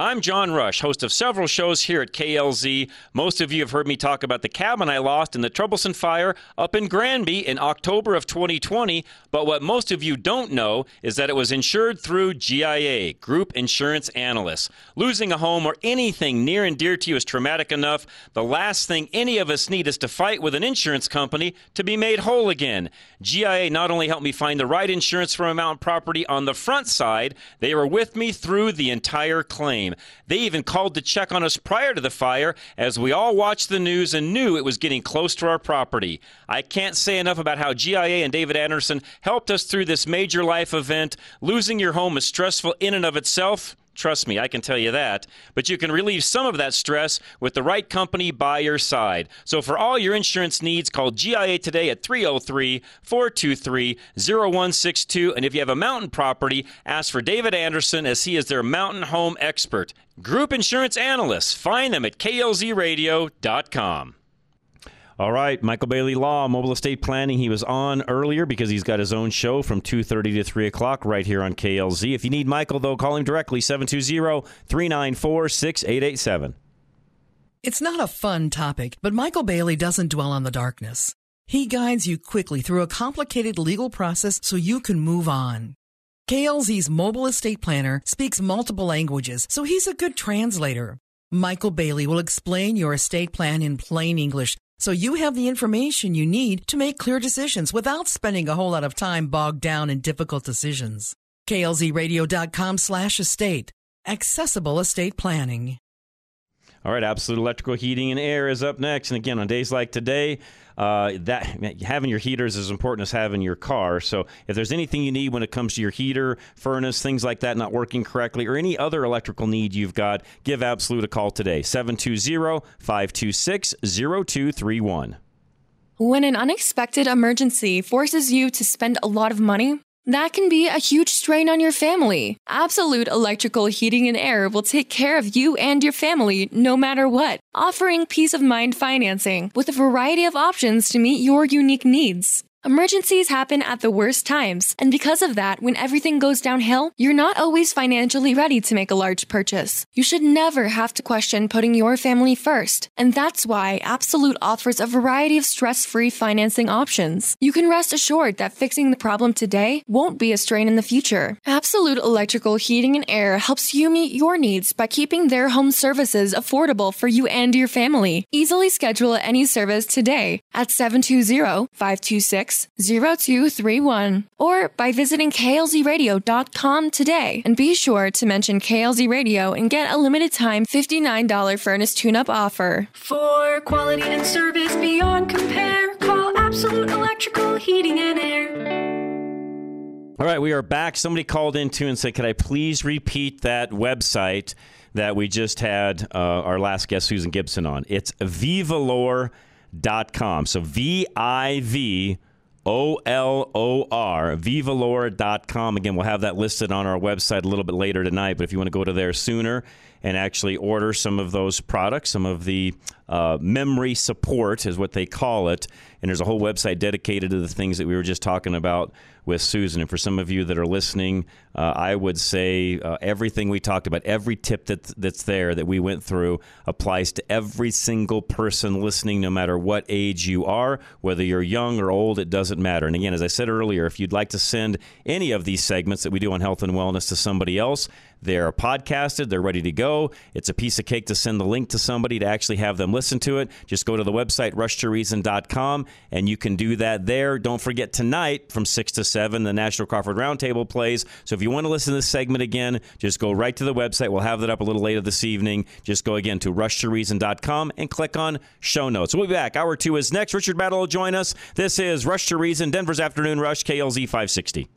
I'm John Rush, host of several shows here at KLZ. Most of you have heard me talk about the cabin I lost in the Troublesome Fire up in Granby in October of 2020. But what most of you don't know is that it was insured through GIA, Group Insurance Analysts. Losing a home or anything near and dear to you is traumatic enough. The last thing any of us need is to fight with an insurance company to be made whole again. GIA not only helped me find the right insurance for my mountain property on the front side, they were with me through the entire claim. They even called to check on us prior to the fire as we all watched the news and knew it was getting close to our property. I can't say enough about how GIA and David Anderson helped us through this major life event. Losing your home is stressful in and of itself. Trust me, I can tell you that. But you can relieve some of that stress with the right company by your side. So for all your insurance needs, call GIA today at 303 423 0162. And if you have a mountain property, ask for David Anderson as he is their mountain home expert. Group insurance analysts. Find them at klzradio.com. All right, Michael Bailey Law, Mobile Estate Planning. He was on earlier because he's got his own show from 2.30 to 3 o'clock right here on KLZ. If you need Michael, though, call him directly, 720-394-6887. It's not a fun topic, but Michael Bailey doesn't dwell on the darkness. He guides you quickly through a complicated legal process so you can move on. KLZ's mobile estate planner speaks multiple languages, so he's a good translator. Michael Bailey will explain your estate plan in plain English so you have the information you need to make clear decisions without spending a whole lot of time bogged down in difficult decisions. KLZradio.com slash estate. Accessible estate planning. All right, Absolute Electrical Heating and Air is up next. And again, on days like today, uh, that having your heaters is as important as having your car. So if there's anything you need when it comes to your heater, furnace, things like that not working correctly, or any other electrical need you've got, give Absolute a call today. 720-526-0231. When an unexpected emergency forces you to spend a lot of money, that can be a huge strain on your family. Absolute Electrical Heating and Air will take care of you and your family no matter what, offering peace of mind financing with a variety of options to meet your unique needs. Emergencies happen at the worst times, and because of that, when everything goes downhill, you're not always financially ready to make a large purchase. You should never have to question putting your family first, and that's why Absolute offers a variety of stress free financing options. You can rest assured that fixing the problem today won't be a strain in the future. Absolute Electrical Heating and Air helps you meet your needs by keeping their home services affordable for you and your family. Easily schedule any service today at 720 526 0231 or by visiting klzradio.com today. And be sure to mention KLZ Radio and get a limited time $59 furnace tune up offer. For quality and service beyond compare, call Absolute Electrical Heating and Air. All right, we are back. Somebody called in too and said, "Could I please repeat that website that we just had uh, our last guest Susan Gibson on? It's vivolor.com. So V I V O L O R, vivolor.com. Again, we'll have that listed on our website a little bit later tonight, but if you want to go to there sooner and actually order some of those products, some of the uh, memory support is what they call it. And there's a whole website dedicated to the things that we were just talking about with Susan. And for some of you that are listening, uh, I would say uh, everything we talked about, every tip that, that's there that we went through applies to every single person listening, no matter what age you are, whether you're young or old, it doesn't matter. And again, as I said earlier, if you'd like to send any of these segments that we do on health and wellness to somebody else, they're podcasted, they're ready to go. It's a piece of cake to send the link to somebody to actually have them listen to it. Just go to the website, rushtoreason.com, and you can do that there. Don't forget tonight from 6 to 7, the National Crawford Roundtable plays. So if you want to listen to this segment again, just go right to the website. We'll have that up a little later this evening. Just go again to rushtoreason.com and click on show notes. We'll be back. Hour two is next. Richard Battle will join us. This is Rush to Reason, Denver's Afternoon Rush, KLZ 560.